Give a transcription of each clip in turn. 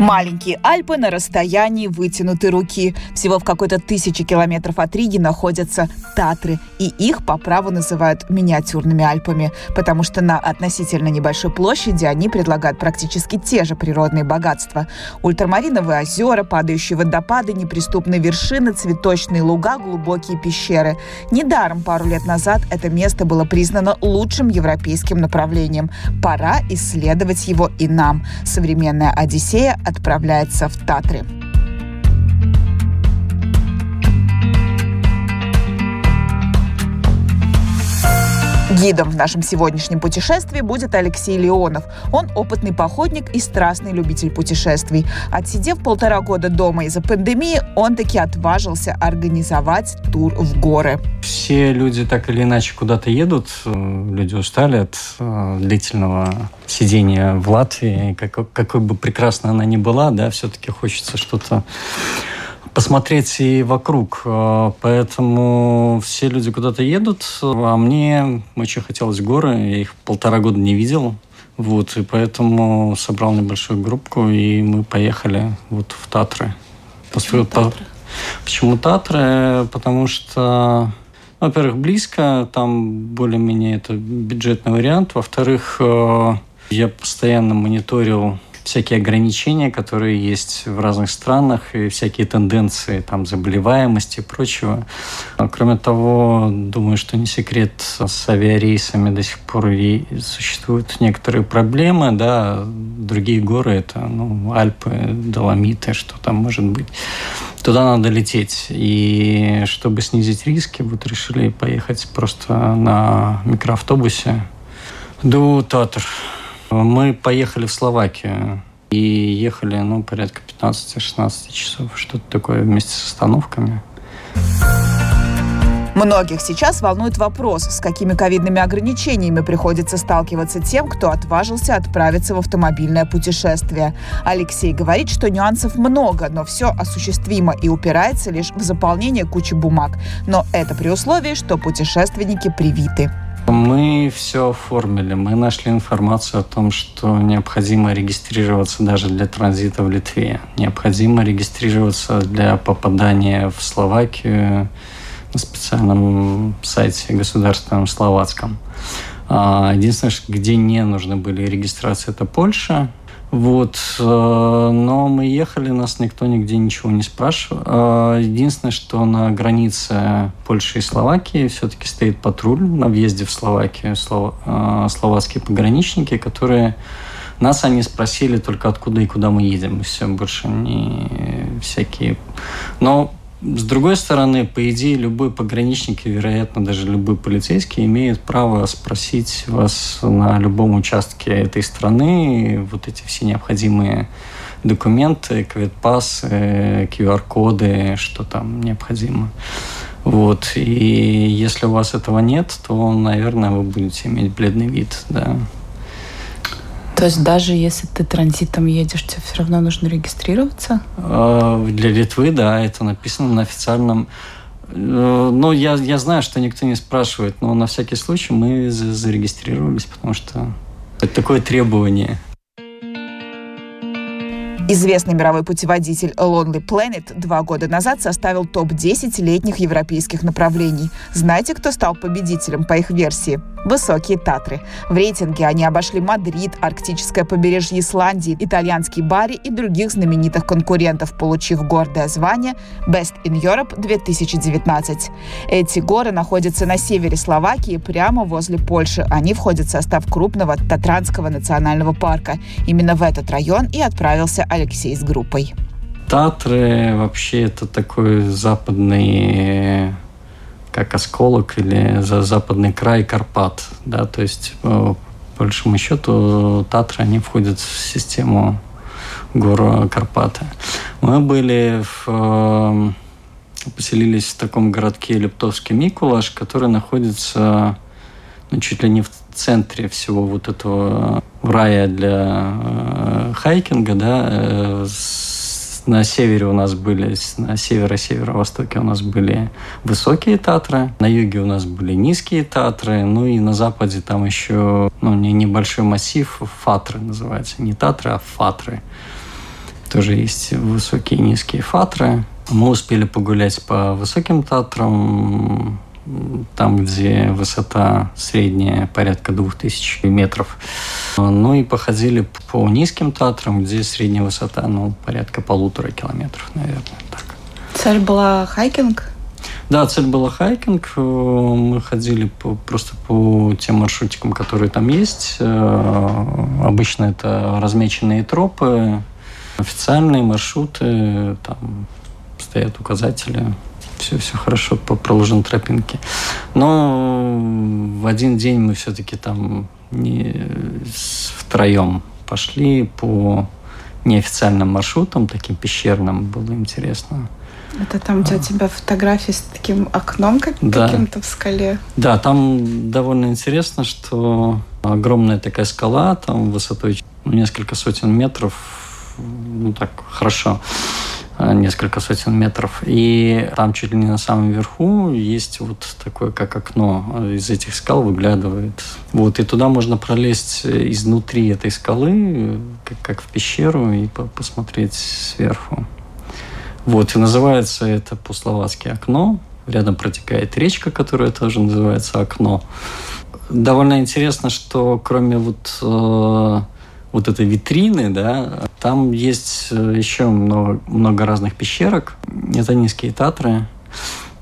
Маленькие Альпы на расстоянии вытянутой руки. Всего в какой-то тысячи километров от Риги находятся Татры, и их по праву называют миниатюрными Альпами, потому что на относительно небольшой площади они предлагают практически те же природные богатства. Ультрамариновые озера, падающие водопады, неприступные вершины, цветочные луга, глубокие пещеры. Недаром пару лет назад это место было признано лучшим европейским направлением. Пора исследовать его и нам. Современная Одиссея отправляется в Татры. Гидом в нашем сегодняшнем путешествии будет Алексей Леонов. Он опытный походник и страстный любитель путешествий. Отсидев полтора года дома из-за пандемии, он таки отважился организовать тур в горы. Все люди так или иначе куда-то едут. Люди устали от э, длительного сидения в Латвии. Как, какой бы прекрасной она ни была, да, все-таки хочется что-то посмотреть и вокруг. Э, поэтому все люди куда-то едут, а мне очень хотелось горы. Я их полтора года не видел. Вот, и поэтому собрал небольшую группу, и мы поехали вот в Татры. Почему Татры? Почему Татры? Потому что, во-первых, близко, там более-менее это бюджетный вариант. Во-вторых, э, я постоянно мониторил всякие ограничения, которые есть в разных странах, и всякие тенденции там, заболеваемости и прочего. А кроме того, думаю, что не секрет, с авиарейсами до сих пор и существуют некоторые проблемы. Да? Другие горы – это ну, Альпы, Доломиты, что там может быть. Туда надо лететь. И чтобы снизить риски, вот решили поехать просто на микроавтобусе до Татар. Мы поехали в Словакию и ехали, ну, порядка 15-16 часов, что-то такое вместе с остановками. Многих сейчас волнует вопрос, с какими ковидными ограничениями приходится сталкиваться тем, кто отважился отправиться в автомобильное путешествие. Алексей говорит, что нюансов много, но все осуществимо и упирается лишь в заполнение кучи бумаг. Но это при условии, что путешественники привиты. Мы все оформили. Мы нашли информацию о том, что необходимо регистрироваться даже для транзита в Литве. Необходимо регистрироваться для попадания в Словакию на специальном сайте государственном словацком. А, единственное, где не нужны были регистрации, это Польша. Вот, э, но мы ехали, нас никто нигде ничего не спрашивал. Э, единственное, что на границе Польши и Словакии все-таки стоит патруль на въезде в Словакию, э, словацкие пограничники, которые нас они спросили только откуда и куда мы едем, и все, больше не всякие. Но с другой стороны, по идее, любой пограничник и, вероятно, даже любой полицейский имеет право спросить вас на любом участке этой страны вот эти все необходимые документы, квитпас, QR-коды, что там необходимо. Вот. И если у вас этого нет, то, наверное, вы будете иметь бледный вид, да. То есть даже если ты транзитом едешь, тебе все равно нужно регистрироваться? А, для Литвы, да, это написано на официальном э, ну, я, я знаю, что никто не спрашивает, но на всякий случай мы зарегистрировались, потому что это такое требование. Известный мировой путеводитель Lonely Planet два года назад составил топ-10 летних европейских направлений. Знаете, кто стал победителем по их версии? Высокие Татры. В рейтинге они обошли Мадрид, арктическое побережье Исландии, итальянский Бари и других знаменитых конкурентов, получив гордое звание Best in Europe 2019. Эти горы находятся на севере Словакии, прямо возле Польши. Они входят в состав крупного Татранского национального парка. Именно в этот район и отправился Алексей с группой. Татры вообще это такой западный как осколок или за западный край Карпат. Да, то есть, по большому счету, Татры, они входят в систему гор Карпаты. Мы были в э, поселились в таком городке Лептовский Микулаш, который находится ну, чуть ли не в центре всего вот этого рая для э, хайкинга, да, э, на севере у нас были, на северо-северо-востоке у нас были высокие Татры, на юге у нас были низкие Татры, ну и на западе там еще ну, не, небольшой массив, Фатры называется, не Татры, а Фатры. Тоже есть высокие и низкие Фатры. Мы успели погулять по высоким Татрам, там, где высота средняя порядка 2000 метров. Ну и походили по низким Татрам, где средняя высота, ну, порядка полутора километров, наверное, так. Цель была хайкинг? Да, цель была хайкинг. Мы ходили по, просто по тем маршрутикам, которые там есть. Обычно это размеченные тропы, официальные маршруты, там стоят указатели все, все хорошо по проложенной тропинке. Но в один день мы все-таки там не втроем пошли по неофициальным маршрутам, таким пещерным, было интересно. Это там, где у тебя фотографии с таким окном как, да. каким-то в скале? Да, там довольно интересно, что огромная такая скала, там высотой несколько сотен метров, ну так, хорошо. Э, несколько сотен метров. И там чуть ли не на самом верху есть вот такое, как окно из этих скал выглядывает. Вот, и туда можно пролезть изнутри этой скалы, как, как в пещеру, и по посмотреть сверху. Вот, и называется это по-словацки «Окно». Рядом протекает речка, которая тоже называется «Окно». Довольно интересно, что кроме вот э, вот этой витрины, да, там есть э, еще много, много разных пещерок. Это низкие Татры.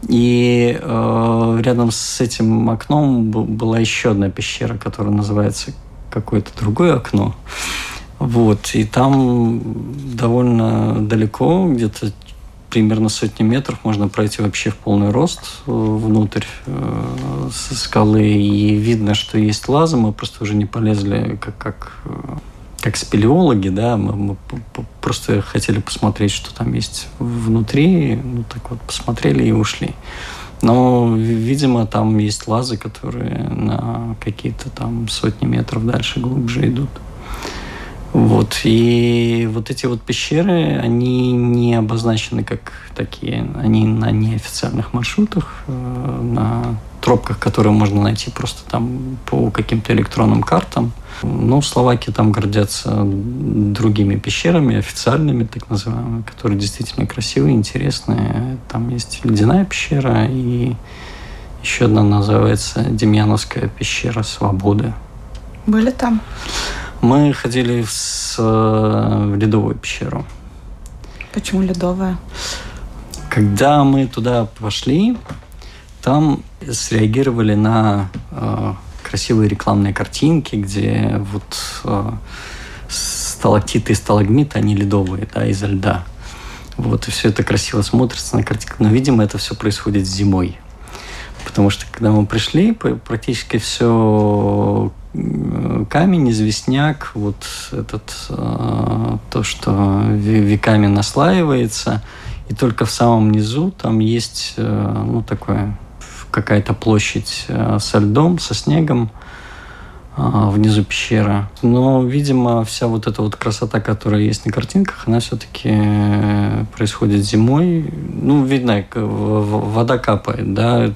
И э, рядом с этим окном была еще одна пещера, которая называется какое-то другое окно. Вот, и там довольно далеко, где-то примерно сотни метров можно пройти вообще в полный рост э, внутрь э, со скалы. И видно, что есть лазы, мы просто уже не полезли как, как э, как спелеологи, да, мы, мы просто хотели посмотреть, что там есть внутри, ну так вот посмотрели и ушли. Но, видимо, там есть лазы, которые на какие-то там сотни метров дальше глубже идут. Вот. И вот эти вот пещеры, они не обозначены как такие. Они на неофициальных маршрутах, э, на тропках, которые можно найти просто там по каким-то электронным картам. Ну, словаки там гордятся другими пещерами, официальными, так называемыми, которые действительно красивые, интересные. Там есть ледяная пещера и еще одна называется Демьяновская пещера свободы. Были там? Мы ходили в, с, в ледовую пещеру. Почему ледовая? Когда мы туда пошли, там среагировали на э, красивые рекламные картинки, где вот э, сталактиты и сталагмиты, они ледовые, да, из льда. Вот, и все это красиво смотрится на картинках. Но, видимо, это все происходит зимой. Потому что, когда мы пришли, практически все камень, известняк, вот этот, э, то, что веками наслаивается, и только в самом низу там есть, э, ну, такое какая-то площадь э, со льдом, со снегом а, внизу пещеры. Но, видимо, вся вот эта вот красота, которая есть на картинках, она все-таки э, происходит зимой. Ну, видно, вода капает, да,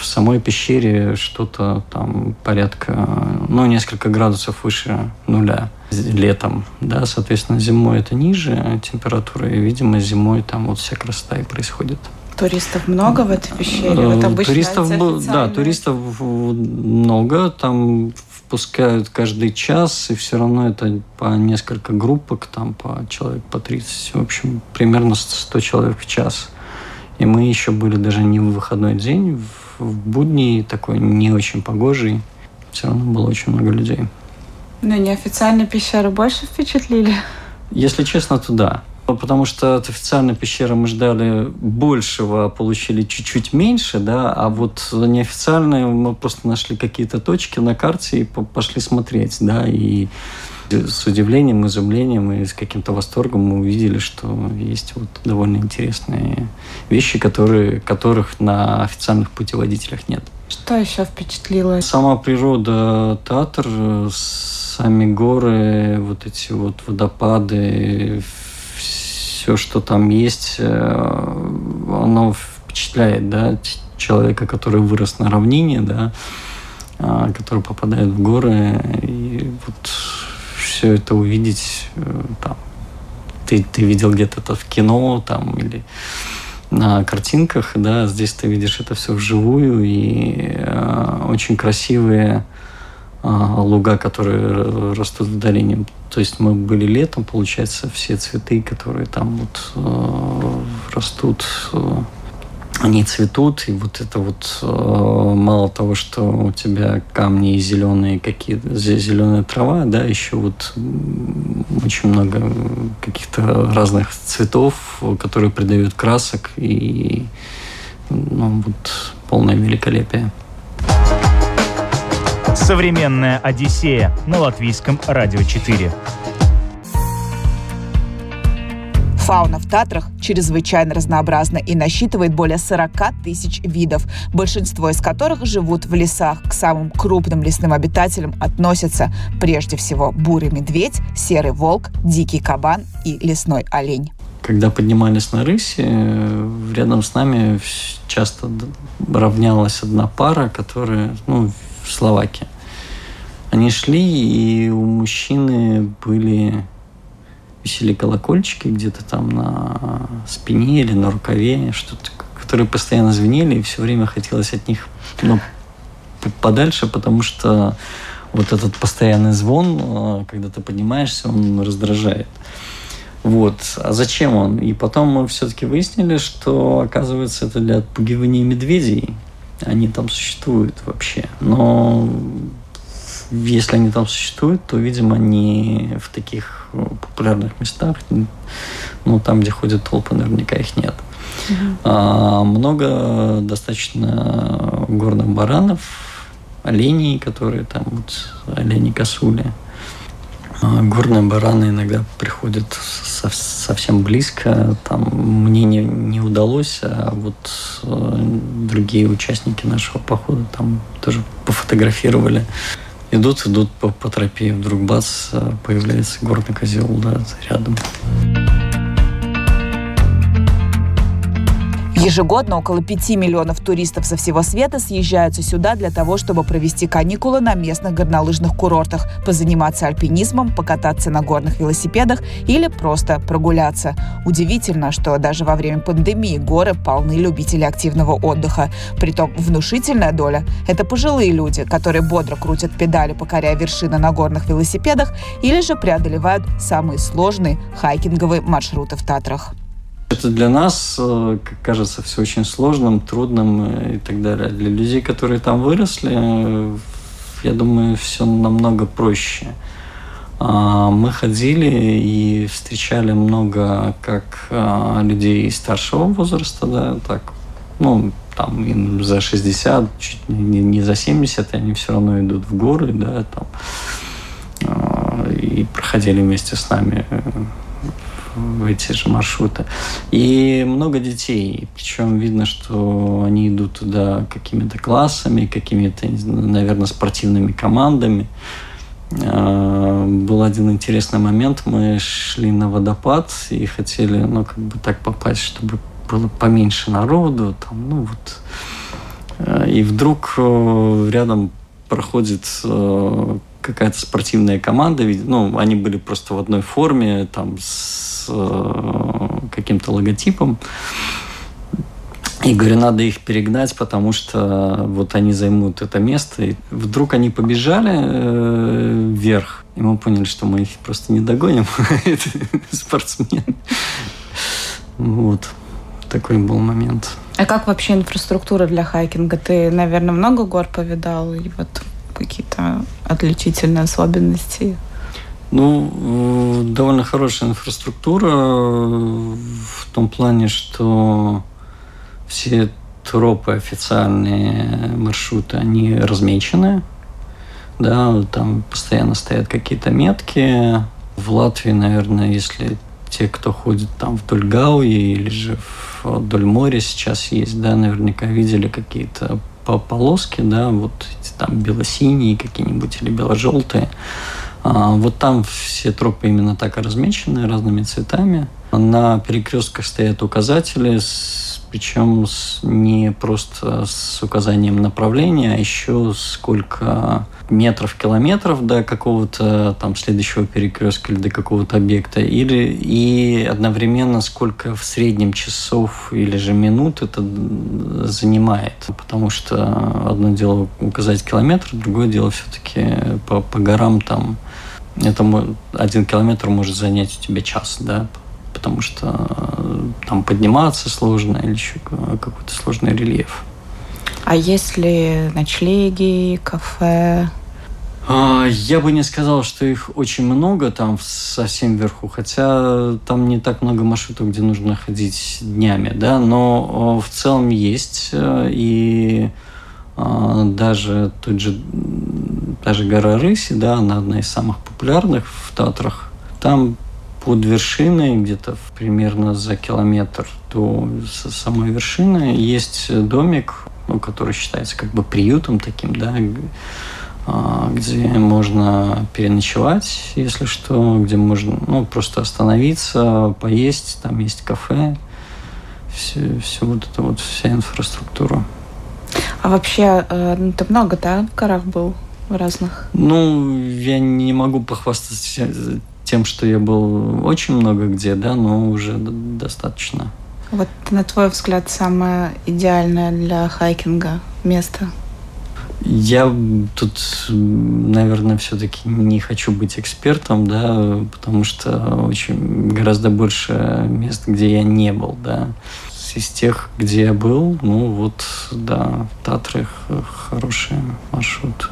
в самой пещере что-то там порядка, ну, несколько градусов выше нуля летом, да, соответственно, зимой это ниже температура, и, видимо, зимой там вот вся красота и происходит. Туристов много в этой пещере? Вот обычно туристов, да, туристов много. Там впускают каждый час, и все равно это по несколько группок, там по человек по 30. В общем, примерно 100 человек в час. И мы еще были даже не в выходной день, в будни такой не очень погожий. Все равно было очень много людей. Но неофициальные пещеры больше впечатлили? Если честно, то да. Потому что от официальной пещеры мы ждали большего, а получили чуть-чуть меньше, да, а вот неофициальные мы просто нашли какие-то точки на карте и пошли смотреть, да, и с удивлением, изумлением и с каким-то восторгом мы увидели, что есть вот довольно интересные вещи, которые, которых на официальных путеводителях нет. Что еще впечатлило? Сама природа, театр, сами горы, вот эти вот водопады, все, что там есть, э, оно впечатляет, да, человека, который вырос на равнине, да, а, который попадает в горы, и вот все это увидеть, э, там, ты, ты видел где-то это в кино, там, или на картинках, да, здесь ты видишь это все вживую, и э, очень красивые э, луга, которые растут в долине. То есть мы были летом, получается, все цветы, которые там вот э, растут, э, они цветут, и вот это вот э, мало того, что у тебя камни зеленые какие-то, зеленая трава, да, еще вот очень много каких-то разных цветов, которые придают красок и ну, вот полное великолепие. Современная Одиссея на латвийском радио 4. Фауна в Татрах чрезвычайно разнообразна и насчитывает более 40 тысяч видов, большинство из которых живут в лесах. К самым крупным лесным обитателям относятся прежде всего бурый медведь, серый волк, дикий кабан и лесной олень. Когда поднимались на рыси, э, рядом с нами часто равнялась одна пара, которая ну, в Словакии. Они шли, и у мужчины были висели колокольчики где-то там на спине или на рукаве, что-то, которые постоянно звенели, и все время хотелось от них ну, подальше, потому что вот этот постоянный звон, а, когда ты поднимаешься, он раздражает. Вот. А зачем он? И потом мы все-таки выяснили, что, оказывается, это для отпугивания медведей. Они там существуют вообще. Но если они там существуют, то, видимо, не в таких э, популярных местах, ну, там, где ходят толпы, наверняка их нет. Mm-hmm. А, много достаточно горных баранов, оленей, которые там, вот, олени косули. А, горные бараны иногда приходят со, совсем близко. Там мне не, не удалось, а вот э, другие участники нашего похода там тоже пофотографировали идут, идут по, по тропе, вдруг бац, появляется горный козел, да, рядом. Ежегодно около 5 миллионов туристов со всего света съезжаются сюда для того, чтобы провести каникулы на местных горнолыжных курортах, позаниматься альпинизмом, покататься на горных велосипедах или просто прогуляться. Удивительно, что даже во время пандемии горы полны любителей активного отдыха. Притом внушительная доля – это пожилые люди, которые бодро крутят педали, покоряя вершины на горных велосипедах или же преодолевают самые сложные хайкинговые маршруты в Татрах. Это для нас э, кажется все очень сложным, трудным э, и так далее. Для людей, которые там выросли, э, я думаю, все намного проще. А, мы ходили и встречали много как людей старшего возраста, да, так, ну, там им за 60, чуть не, не за 70, и они все равно идут в горы, да, там, и проходили вместе с нами в эти же маршруты. И много детей. Причем видно, что они идут туда какими-то классами, какими-то, наверное, спортивными командами. А, был один интересный момент. Мы шли на водопад и хотели, ну, как бы так попасть, чтобы было поменьше народу. Там, ну, вот. А, и вдруг э, рядом проходит э, какая-то спортивная команда, ну, они были просто в одной форме, там, с э, каким-то логотипом. И говорю, надо их перегнать, потому что вот они займут это место. И вдруг они побежали э, вверх, и мы поняли, что мы их просто не догоним. спортсмен. Вот. Такой был момент. А как вообще инфраструктура для хайкинга? Ты, наверное, много гор повидал? И вот какие-то отличительные особенности? Ну, э, довольно хорошая инфраструктура э, в том плане, что все тропы официальные маршруты, они размечены. Да, там постоянно стоят какие-то метки. В Латвии, наверное, если те, кто ходит там вдоль Гауи или же вдоль моря сейчас есть, да, наверняка видели какие-то по полоске, да, вот там бело-синие какие-нибудь или бело-желтые. А, вот там все тропы именно так размечены разными цветами. На перекрестках стоят указатели с причем не просто с указанием направления, а еще сколько метров, километров до какого-то там следующего перекрестка или до какого-то объекта, или и одновременно сколько в среднем часов или же минут это занимает. Потому что одно дело указать километр, другое дело все-таки по, по горам там это один километр может занять у тебя час, да, потому что э, там подниматься сложно или еще какой-то сложный рельеф. А есть ли ночлеги, кафе? А, я бы не сказал, что их очень много там совсем вверху, хотя там не так много маршрутов, где нужно ходить днями, да, но в целом есть, э, и даже тот же, даже гора Рыси, да, она одна из самых популярных в Татрах. Там под вершиной, где-то примерно за километр до самой вершины, есть домик, ну, который считается как бы приютом таким, да, а, где можно переночевать, если что, где можно ну, просто остановиться, поесть, там есть кафе, все, все вот это вот, вся инфраструктура. А вообще, э, ты много, да, в горах был? В разных? Ну, я не могу похвастаться тем, что я был очень много где, да, но уже достаточно. Вот на твой взгляд самое идеальное для хайкинга место? Я тут, наверное, все-таки не хочу быть экспертом, да, потому что очень гораздо больше мест, где я не был, да. Из тех, где я был, ну вот, да, Татры хорошие маршруты.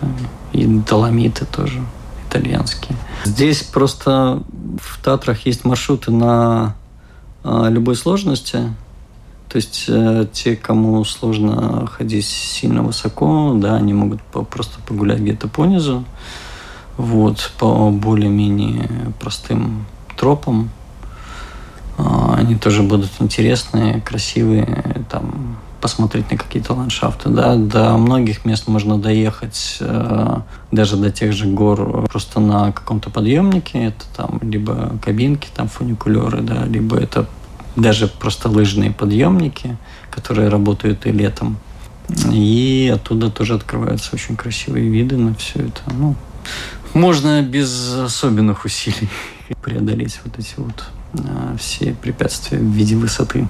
И Доломиты тоже итальянские. Здесь просто в Татрах есть маршруты на а, любой сложности. То есть э, те, кому сложно ходить сильно высоко, да, они могут просто погулять где-то по низу, вот, по более-менее простым тропам. А, они тоже будут интересные, красивые, там, посмотреть на какие-то ландшафты. Да? До многих мест можно доехать, э, даже до тех же гор, просто на каком-то подъемнике. Это там либо кабинки, там фуникулеры, да, либо это даже просто лыжные подъемники, которые работают и летом. И оттуда тоже открываются очень красивые виды на все это. Ну, можно без особенных усилий преодолеть вот эти вот э, все препятствия в виде высоты.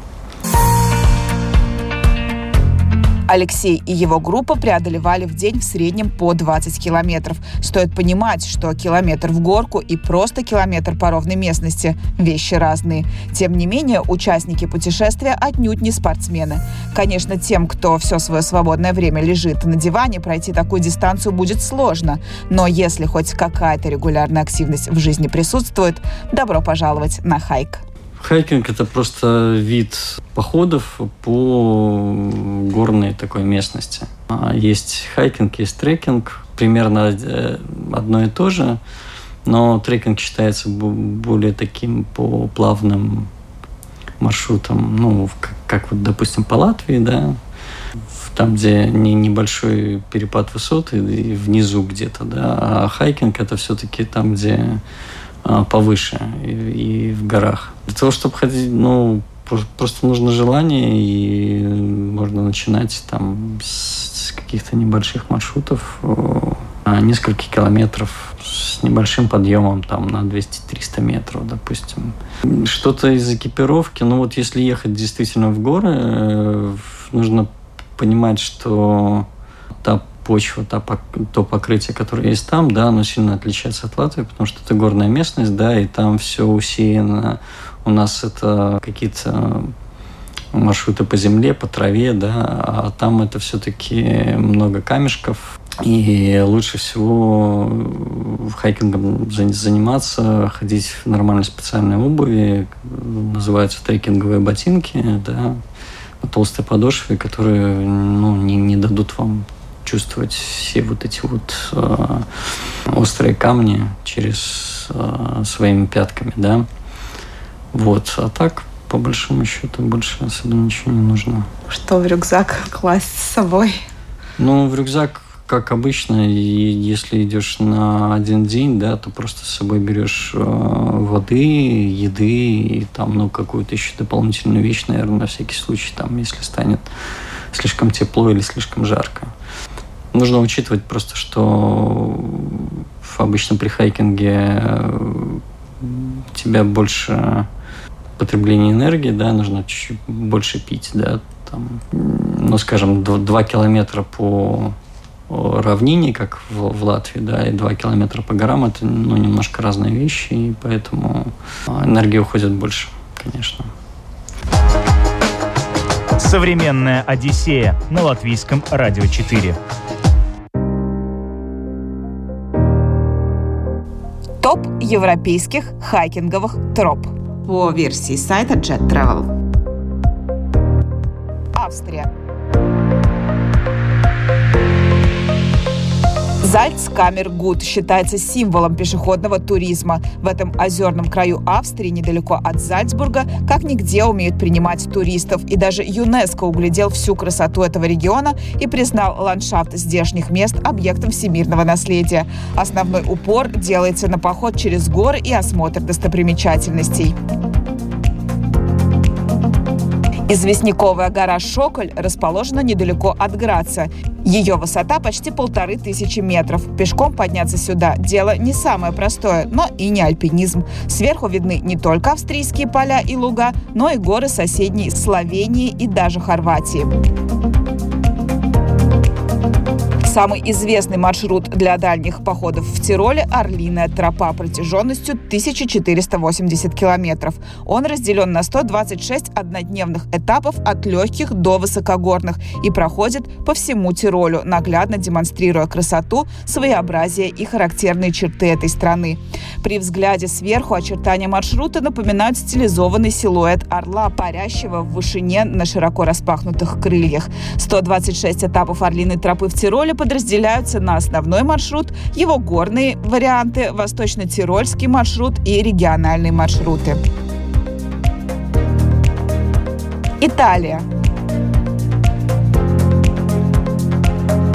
Алексей и его группа преодолевали в день в среднем по 20 километров. Стоит понимать, что километр в горку и просто километр по ровной местности – вещи разные. Тем не менее, участники путешествия отнюдь не спортсмены. Конечно, тем, кто все свое свободное время лежит на диване, пройти такую дистанцию будет сложно. Но если хоть какая-то регулярная активность в жизни присутствует, добро пожаловать на хайк. Хайкинг – это просто вид походов по горной такой местности. А, есть хайкинг, есть трекинг. Примерно э, одно и то же, но трекинг считается более таким по плавным маршрутам. Ну, как, как вот, допустим, по Латвии, да, там, где не, небольшой перепад высоты и внизу где-то, да, а хайкинг это все-таки там, где повыше и, в горах. Для того, чтобы ходить, ну, просто нужно желание, и можно начинать там с каких-то небольших маршрутов, несколько километров с небольшим подъемом там на 200-300 метров, допустим. Что-то из экипировки, ну вот если ехать действительно в горы, э, нужно понимать, что та почва, та, то покрытие, которое есть там, да, оно сильно отличается от Латвии, потому что это горная местность, да, и там все усеяно. У нас это какие-то маршруты по земле, по траве, да, а там это все-таки много камешков, и лучше всего хайкингом заниматься, ходить в нормальной специальной обуви, называются трекинговые ботинки, да, толстые подошвы, которые ну, не, не дадут вам чувствовать все вот эти вот э, острые камни через э, своими пятками, да. Вот, а так, по большому счету, больше особо ничего не нужно. Что в рюкзак класть с собой? Ну, в рюкзак как обычно, и если идешь на один день, да, то просто с собой берешь э, воды, еды и там, ну, какую-то еще дополнительную вещь, наверное, на всякий случай, там, если станет слишком тепло или слишком жарко. Нужно учитывать просто, что обычно при хайкинге э, тебя больше потребление энергии, да, нужно чуть-чуть больше пить, да, там, ну, скажем, 2 километра по равнине, как в, в Латвии, да, и 2 километра по горам, это ну, немножко разные вещи, и поэтому а, энергия уходит больше, конечно. Современная Одиссея на латвийском радио 4. Топ европейских хайкинговых троп. По версии сайта Jet Travel. Австрия. Зальцкамергут считается символом пешеходного туризма. В этом озерном краю Австрии, недалеко от Зальцбурга, как нигде умеют принимать туристов. И даже ЮНЕСКО углядел всю красоту этого региона и признал ландшафт здешних мест объектом всемирного наследия. Основной упор делается на поход через горы и осмотр достопримечательностей. Известняковая гора Шоколь расположена недалеко от Граца. Ее высота почти полторы тысячи метров. Пешком подняться сюда – дело не самое простое, но и не альпинизм. Сверху видны не только австрийские поля и луга, но и горы соседней Словении и даже Хорватии. Самый известный маршрут для дальних походов в Тироле – Орлиная тропа протяженностью 1480 километров. Он разделен на 126 однодневных этапов от легких до высокогорных и проходит по всему Тиролю, наглядно демонстрируя красоту, своеобразие и характерные черты этой страны. При взгляде сверху очертания маршрута напоминают стилизованный силуэт орла, парящего в вышине на широко распахнутых крыльях. 126 этапов Орлиной тропы в Тироле подразделяются на основной маршрут, его горные варианты, восточно-тирольский маршрут и региональные маршруты. Италия.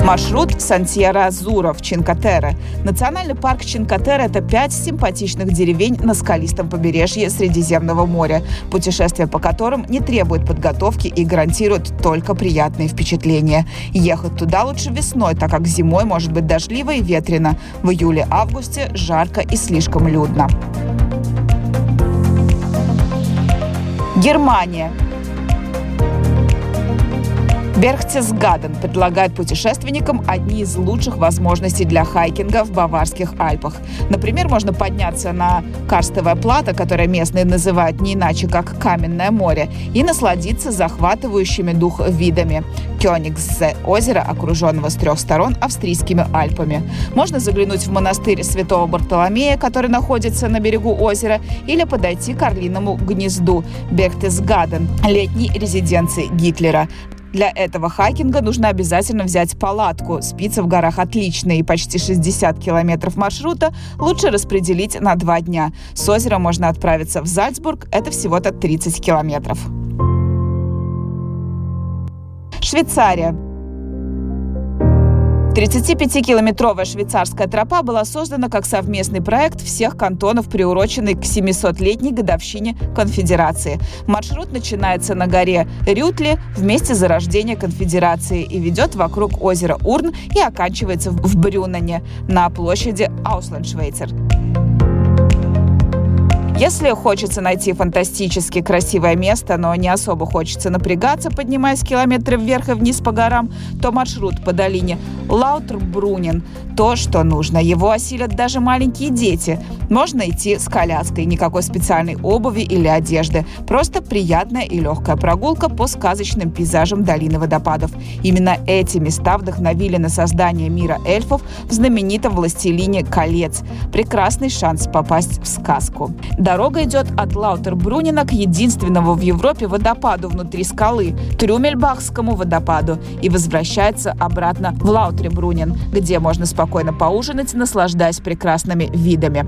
Маршрут Сантьера-Азура в Чинкатере. Национальный парк Чинкатере – это пять симпатичных деревень на скалистом побережье Средиземного моря, путешествие по которым не требует подготовки и гарантирует только приятные впечатления. Ехать туда лучше весной, так как зимой может быть дождливо и ветрено. В июле-августе жарко и слишком людно. Германия. Берхтесгаден предлагает путешественникам одни из лучших возможностей для хайкинга в Баварских Альпах. Например, можно подняться на карстовое плато, которое местные называют не иначе, как Каменное море, и насладиться захватывающими дух видами. Кёнигсзе – озеро, окруженного с трех сторон австрийскими Альпами. Можно заглянуть в монастырь Святого Бартоломея, который находится на берегу озера, или подойти к Орлиному гнезду Берхтесгаден, летней резиденции Гитлера. Для этого хайкинга нужно обязательно взять палатку. Спицы в горах отличные, и почти 60 километров маршрута лучше распределить на два дня. С озера можно отправиться в Зальцбург, это всего-то 30 километров. Швейцария. 35-километровая швейцарская тропа была создана как совместный проект всех кантонов, приуроченный к 700-летней годовщине конфедерации. Маршрут начинается на горе Рютли в месте зарождения конфедерации и ведет вокруг озера Урн и оканчивается в Брюнене на площади Ауслендшвейцер. Если хочется найти фантастически красивое место, но не особо хочется напрягаться, поднимаясь километры вверх и вниз по горам, то маршрут по долине Лаутербрунен – то, что нужно. Его осилят даже маленькие дети. Можно идти с коляской, никакой специальной обуви или одежды. Просто приятная и легкая прогулка по сказочным пейзажам долины водопадов. Именно эти места вдохновили на создание мира эльфов в знаменитом «Властелине колец». Прекрасный шанс попасть в сказку. Дорога идет от Лаутербрунина к единственному в Европе водопаду внутри скалы – Трюмельбахскому водопаду и возвращается обратно в Лаутербрунин, где можно спокойно поужинать, наслаждаясь прекрасными видами.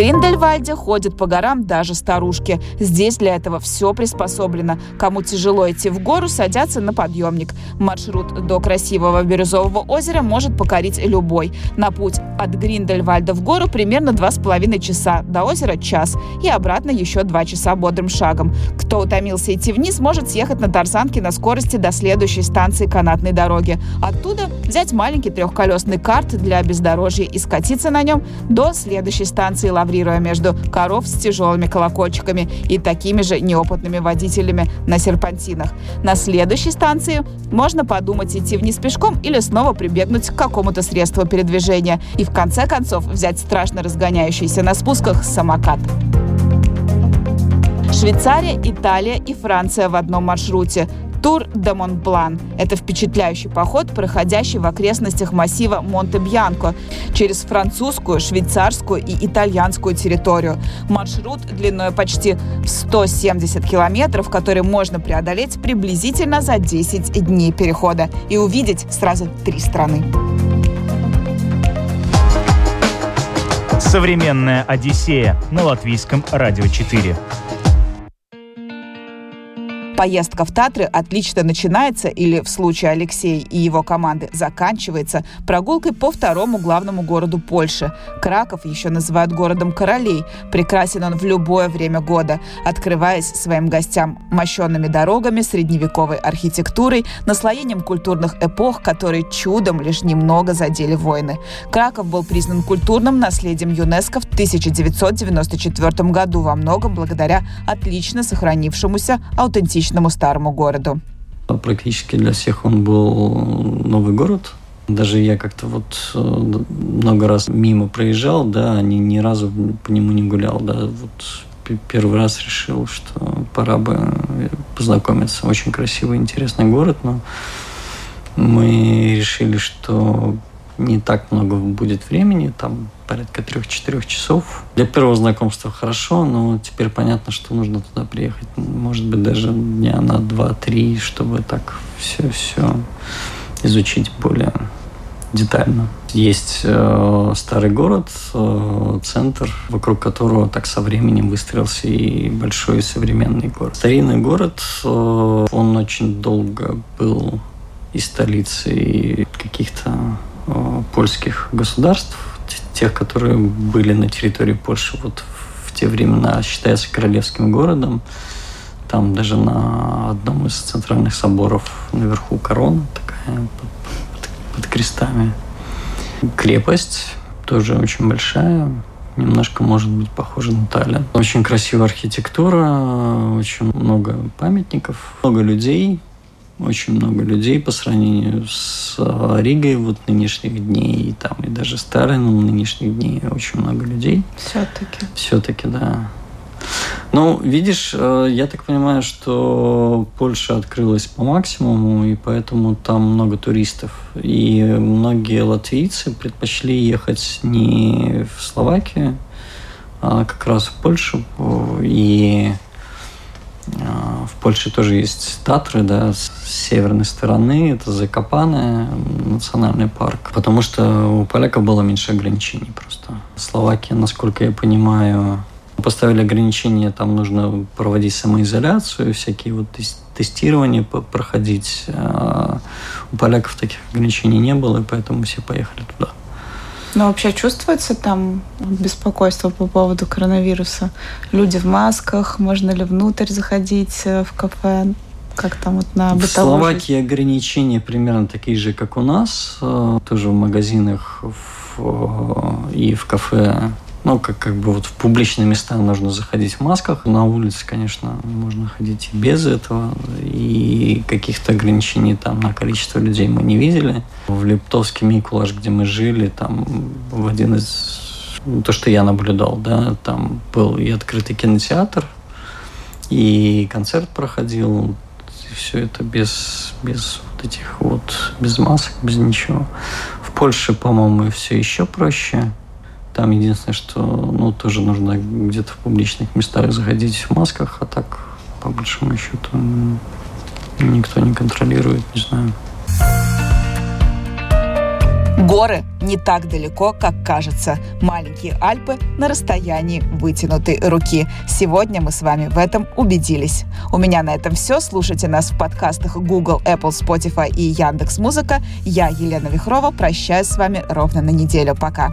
Гриндельвальде ходят по горам даже старушки. Здесь для этого все приспособлено. Кому тяжело идти в гору, садятся на подъемник. Маршрут до красивого бирюзового озера может покорить любой. На путь от Гриндельвальда в гору примерно два с половиной часа, до озера час и обратно еще два часа бодрым шагом. Кто утомился идти вниз, может съехать на тарзанке на скорости до следующей станции канатной дороги. Оттуда взять маленький трехколесный карт для бездорожья и скатиться на нем до следующей станции лаврируя между коров с тяжелыми колокольчиками и такими же неопытными водителями на серпантинах. На следующей станции можно подумать идти вниз пешком или снова прибегнуть к какому-то средству передвижения и в конце концов взять страшно разгоняющийся на спусках самокат. Швейцария, Италия и Франция в одном маршруте. Тур де Монблан – это впечатляющий поход, проходящий в окрестностях массива Монте-Бьянко через французскую, швейцарскую и итальянскую территорию. Маршрут длиной почти в 170 километров, который можно преодолеть приблизительно за 10 дней перехода и увидеть сразу три страны. Современная Одиссея на латвийском радио 4 поездка в Татры отлично начинается или в случае Алексея и его команды заканчивается прогулкой по второму главному городу Польши. Краков еще называют городом королей. Прекрасен он в любое время года, открываясь своим гостям мощенными дорогами, средневековой архитектурой, наслоением культурных эпох, которые чудом лишь немного задели войны. Краков был признан культурным наследием ЮНЕСКО в 1994 году во многом благодаря отлично сохранившемуся аутентичному аутентичному старому городу. Практически для всех он был новый город. Даже я как-то вот э, много раз мимо проезжал, да, ни, ни разу по нему не гулял, да, вот первый раз решил, что пора бы познакомиться. Очень красивый, интересный город, но мы решили, что не так много будет времени, там порядка трех-четырех часов. Для первого знакомства хорошо, но теперь понятно, что нужно туда приехать, может быть, даже дня на два-три, чтобы так все-все изучить более детально. Есть э, старый город, э, центр, вокруг которого так со временем выстроился и большой современный город. Старинный город, э, он очень долго был и столицей каких-то польских государств, тех, которые были на территории Польши вот в те времена, считается королевским городом. Там даже на одном из центральных соборов наверху корона такая под, под, под крестами. Крепость тоже очень большая, немножко, может быть, похожа на Таллин. Очень красивая архитектура, очень много памятников, много людей, очень много людей по сравнению с а, Ригой вот нынешних дней, и там и даже с Таллином нынешних дней очень много людей. Все-таки. Все-таки, да. Ну, видишь, э, я так понимаю, что Польша открылась по максимуму, и поэтому там много туристов. И многие латвийцы предпочли ехать не в Словакию, а как раз в Польшу. И в Польше тоже есть Татры, да, с северной стороны. Это Закопанная национальный парк. Потому что у поляков было меньше ограничений просто. Словакия, насколько я понимаю, поставили ограничения, там нужно проводить самоизоляцию, всякие вот тестирования проходить. А у поляков таких ограничений не было, и поэтому все поехали туда. Но вообще чувствуется там беспокойство по поводу коронавируса? Люди в масках, можно ли внутрь заходить э, в кафе? Как там вот на бытовой В Словакии ограничения примерно такие же, как у нас. Э, тоже в магазинах в, и в кафе ну, как, как бы вот в публичные места нужно заходить в масках. На улице, конечно, можно ходить и без этого. И каких-то ограничений там на количество людей мы не видели. В Лептовске Микулаш, где мы жили, там в один из... Ну, то, что я наблюдал, да, там был и открытый кинотеатр, и концерт проходил. И все это без, без вот этих вот, без масок, без ничего. В Польше, по-моему, все еще проще там единственное, что ну, тоже нужно где-то в публичных местах заходить в масках, а так, по большому счету, никто не контролирует, не знаю. Горы не так далеко, как кажется. Маленькие Альпы на расстоянии вытянутой руки. Сегодня мы с вами в этом убедились. У меня на этом все. Слушайте нас в подкастах Google, Apple, Spotify и Яндекс Музыка. Я, Елена Вихрова, прощаюсь с вами ровно на неделю. Пока.